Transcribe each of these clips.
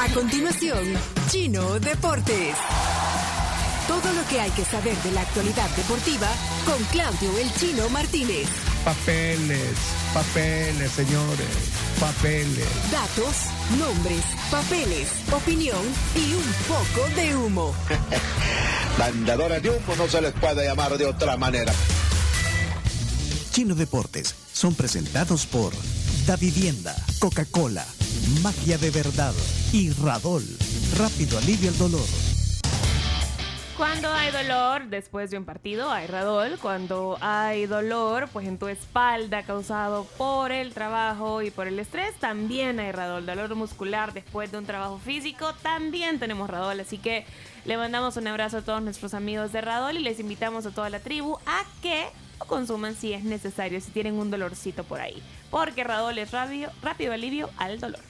A continuación, Chino Deportes. Todo lo que hay que saber de la actualidad deportiva con Claudio El Chino Martínez. Papeles, papeles, señores, papeles. Datos, nombres, papeles, opinión y un poco de humo. Mandadores de humo no se les puede llamar de otra manera. Chino Deportes son presentados por Da Vivienda, Coca-Cola, Magia de Verdad y Radol. Rápido alivio el dolor. Cuando hay dolor después de un partido, hay radol. Cuando hay dolor, pues en tu espalda causado por el trabajo y por el estrés, también hay radol. Dolor muscular después de un trabajo físico, también tenemos radol. Así que le mandamos un abrazo a todos nuestros amigos de radol y les invitamos a toda la tribu a que lo consuman si es necesario, si tienen un dolorcito por ahí. Porque radol es rápido, rápido alivio al dolor.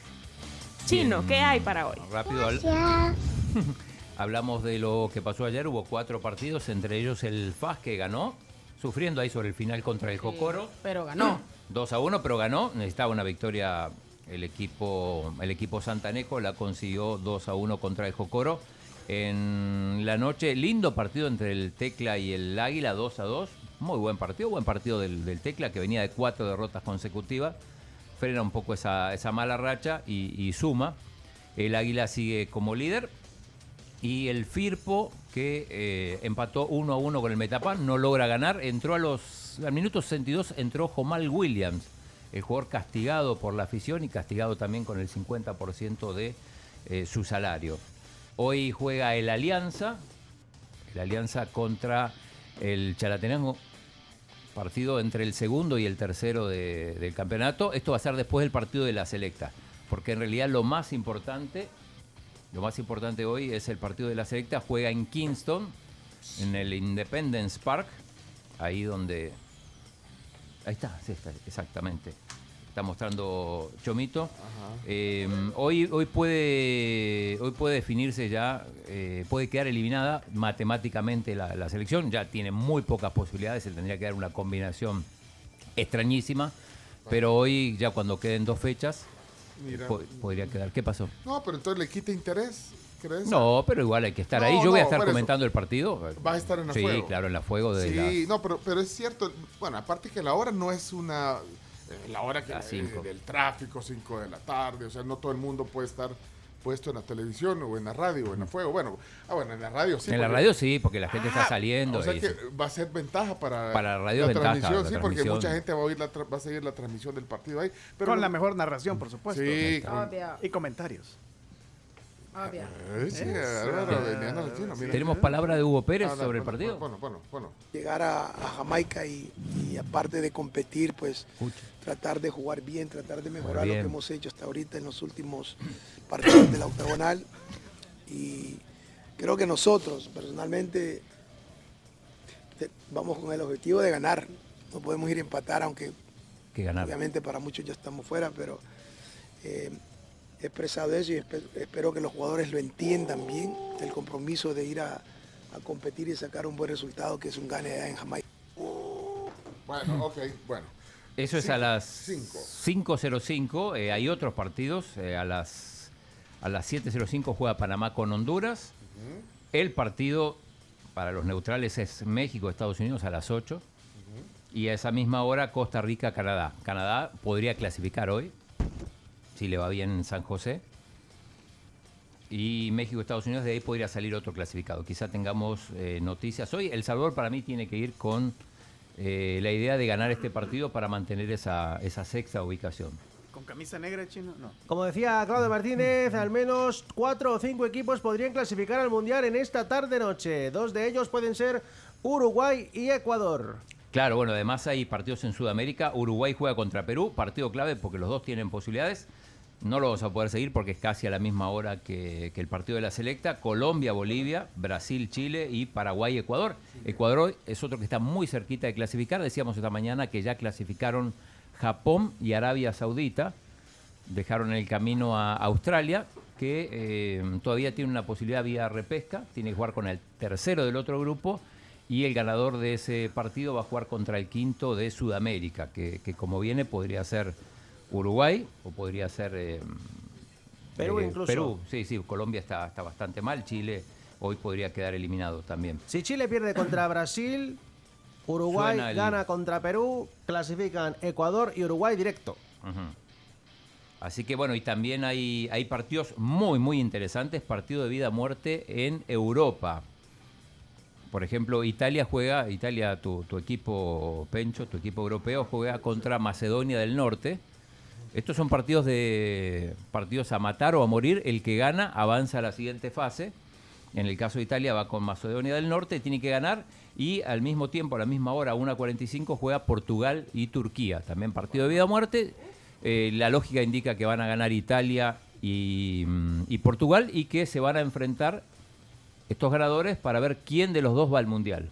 Chino, ¿qué hay para hoy? Rápido. Hablamos de lo que pasó ayer, hubo cuatro partidos, entre ellos el FAS que ganó, sufriendo ahí sobre el final contra el Jocoro. Pero ganó. 2 a 1, pero ganó, necesitaba una victoria el equipo, el equipo Santaneco, la consiguió 2 a 1 contra el Jocoro. En la noche, lindo partido entre el Tecla y el Águila, 2 a 2. Muy buen partido, buen partido del, del Tecla que venía de cuatro derrotas consecutivas. Frena un poco esa, esa mala racha y, suma. El Águila sigue como líder, y el Firpo, que eh, empató 1 a 1 con el Metapan, no logra ganar. Entró a los. Al minuto 62 entró Jomal Williams, el jugador castigado por la afición y castigado también con el 50% de eh, su salario. Hoy juega el Alianza, el Alianza contra el Chalatenango, partido entre el segundo y el tercero de- del campeonato. Esto va a ser después del partido de la selecta, porque en realidad lo más importante lo más importante hoy es el partido de la selecta. Juega en Kingston, en el Independence Park, ahí donde... Ahí está, sí, está, exactamente. Está mostrando Chomito. Eh, hoy, hoy, puede, hoy puede definirse ya, eh, puede quedar eliminada matemáticamente la, la selección. Ya tiene muy pocas posibilidades, se tendría que dar una combinación extrañísima. Pero hoy, ya cuando queden dos fechas, Mira. po- podría quedar. ¿Qué pasó? No, pero entonces le quita interés, ¿crees? No, pero igual hay que estar No, ahí. Yo voy a estar eso. comentando el partido. Vas a estar en la sí, fuego. claro, en la fuego de Sí, las- no, pero, pero es cierto. Bueno, aparte que la hora no es una. La hora que cinco. del tráfico, 5 de la tarde. O sea, no todo el mundo puede estar puesto en la televisión o en la radio o en la fuego. Bueno, ah, bueno, en la radio sí. en la radio sí, porque la gente está Ah, saliendo. O sea que sí. va a ser ventaja para, Para la radio ventaja, transmisión, la sí, porque mucha gente va a oír la tra- va a seguir la transmisión del partido ahí. Pero Con no- la mejor narración, por supuesto. Sí, con- Obvio, Y comentarios. Obvio. Eh, sí, Álvaro, mira. Tenemos palabra de Hugo Pérez Ah, sobre el bueno, partido. Bueno, bueno, bueno. llegar a, a Jamaica y, y aparte de competir, pues Escucha. tratar de jugar bien, tratar de mejorar lo que hemos hecho hasta ahorita en los últimos partidos de la octagonal. Y creo que nosotros, personalmente, te- vamos con el objetivo de ganar. No podemos ir a empatar, aunque Que ganar. obviamente para muchos ya estamos fuera, pero eh, he expresado eso y espe- espero que los jugadores lo entiendan bien, el compromiso de ir a, a competir y sacar un buen resultado, que es un gane en Jamaica. Bueno, ok, bueno. Eso es a las Cinco. 5.05. eh, hay otros partidos. eh, a las, a las 7.05 juega Panamá con Honduras. El partido para los neutrales es México-Estados Unidos a las 8. Y a esa misma hora Costa Rica-Canadá. Canadá podría clasificar hoy, si le va bien en San José. Y México-Estados Unidos, de ahí podría salir otro clasificado. Quizá tengamos eh, noticias hoy. El Salvador para mí tiene que ir con eh, la idea de ganar este partido para mantener esa, esa sexta ubicación. ¿Con camisa negra, chino? No. Como decía Claudio Martínez, al menos cuatro o cinco equipos podrían clasificar al Mundial en esta tarde-noche. Dos de ellos pueden ser Uruguay y Ecuador. Claro, bueno, además hay partidos en Sudamérica. Uruguay juega contra Perú, partido clave porque los dos tienen posibilidades. No lo vamos a poder seguir porque es casi a la misma hora que, el partido de la selecta. Colombia, Bolivia, Brasil, Chile y Paraguay, Ecuador. Ecuador es otro que está muy cerquita de clasificar. Decíamos esta mañana que ya clasificaron Japón y Arabia Saudita. Dejaron el camino a Australia, que eh, todavía tiene una posibilidad vía repesca. Tiene que jugar con el tercero del otro grupo. Y el ganador de ese partido va a jugar contra el quinto de Sudamérica, que como viene podría ser Uruguay o podría ser eh, Perú Eh, incluso. Perú, sí, sí, Colombia está, está bastante mal, Chile hoy podría quedar eliminado también. Si Chile pierde contra Brasil, Uruguay el- gana contra Perú, clasifican Ecuador y Uruguay directo. Así que bueno, y también hay, hay partidos muy, muy interesantes, partido de vida-muerte en Europa. Por ejemplo, Italia juega, Italia, tu, tu equipo Pencho, tu equipo europeo, juega contra Macedonia del Norte. Estos son partidos de partidos a matar o a morir. El que gana avanza a la siguiente fase. En el caso de Italia va con Macedonia del Norte, tiene que ganar y al mismo tiempo, a la misma hora, 1.45, juega Portugal y Turquía. También partido de vida o muerte. Eh, la lógica indica que van a ganar Italia y, mm, y Portugal y que se van a enfrentar estos ganadores para ver quién de los dos va al Mundial.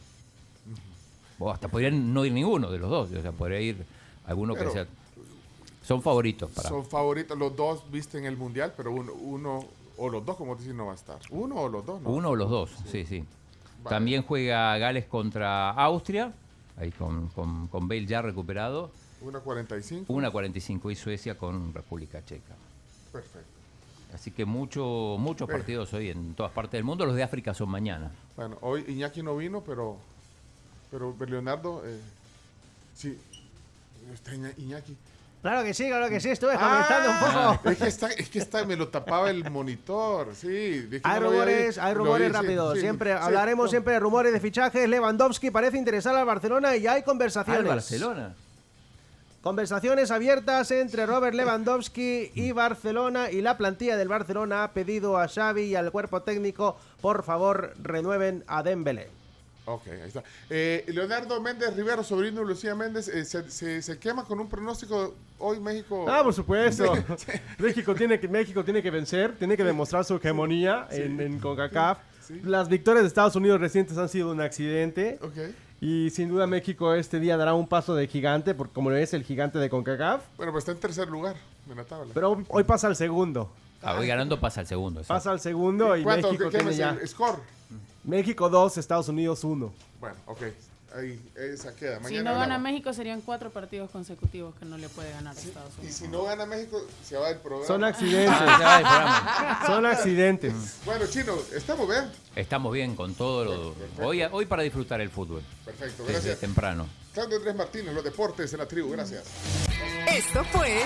O hasta podrían no ir ninguno de los dos, o sea, podría ir alguno que sea... Son favoritos para... Son favoritos, los dos visten el mundial, pero uno, uno o los dos, como dicen, no va a estar. Uno o los dos, ¿no? Uno o los dos, sí, sí. También juega Gales contra Austria, ahí con, con, con Bale ya recuperado. 1.45. 1.45 y Suecia con República Checa. Perfecto. Así que mucho, muchos Eh. partidos hoy en todas partes del mundo. Los de África son mañana. Bueno, hoy Iñaki no vino, pero, pero Leonardo, eh, sí, está Iña- Iñaki. Claro que sí, claro que sí, estuve Ah, comentando un poco. Es que, está, es que está, me lo tapaba el monitor, sí. Hay no rumores, hay rumores rápidos. sí, siempre sí, hablaremos no. siempre de rumores de fichajes. Lewandowski parece interesar al Barcelona y hay conversaciones. ¿Al Barcelona? Conversaciones abiertas entre Robert Lewandowski y Barcelona y la plantilla del Barcelona ha pedido a Xavi y al cuerpo técnico, por favor, renueven a Dembélé. Ok, ahí está. Eh, Leonardo Méndez Rivero, sobrino de Lucía Méndez, eh, se, se- se quema con un pronóstico hoy México. Ah, por supuesto. Sí, México, tiene que, México tiene que vencer, tiene que demostrar su hegemonía en, en CONCACAF. Las victorias de Estados Unidos recientes han sido un accidente. Ok. Y sin duda México este día dará un paso de gigante, porque como es el gigante de CONCACAF. Bueno, pues está en tercer lugar en la tabla. Pero hoy- hoy pasa al segundo. Ah, voy ganando, pasa al segundo. sí. Pasa al segundo y ¿Cuánto? México ¿Qué- tiene ya. el score? México 2, Estados Unidos 1. Bueno, ok. Ahí, esa queda. Si Mañana no gana hablamos. México serían cuatro partidos consecutivos que no le puede ganar a Estados Y Unidos. si no gana México, se va del programa. Son accidentes. Ah, se va del programa. Son accidentes. Bueno, Chino, estamos bien. Estamos bien con todo lo... Hoy, hoy para disfrutar el fútbol. Perfecto, Desde gracias. temprano. Claudio Andrés Martínez, los deportes en la tribu, gracias. Esto fue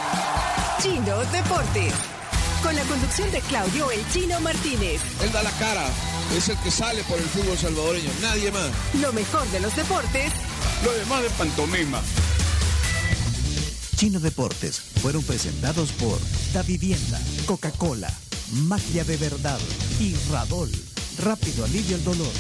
Chino Deportes. Con la conducción de Claudio El Chino Martínez. Él da la cara, es el que sale por el fútbol salvadoreño, nadie más. Lo mejor de los deportes Lo demás de pantomima. Chino Deportes fueron presentados por Da Vivienda, Coca-Cola, Magia de Verdad y Radol. Rápido alivio el dolor.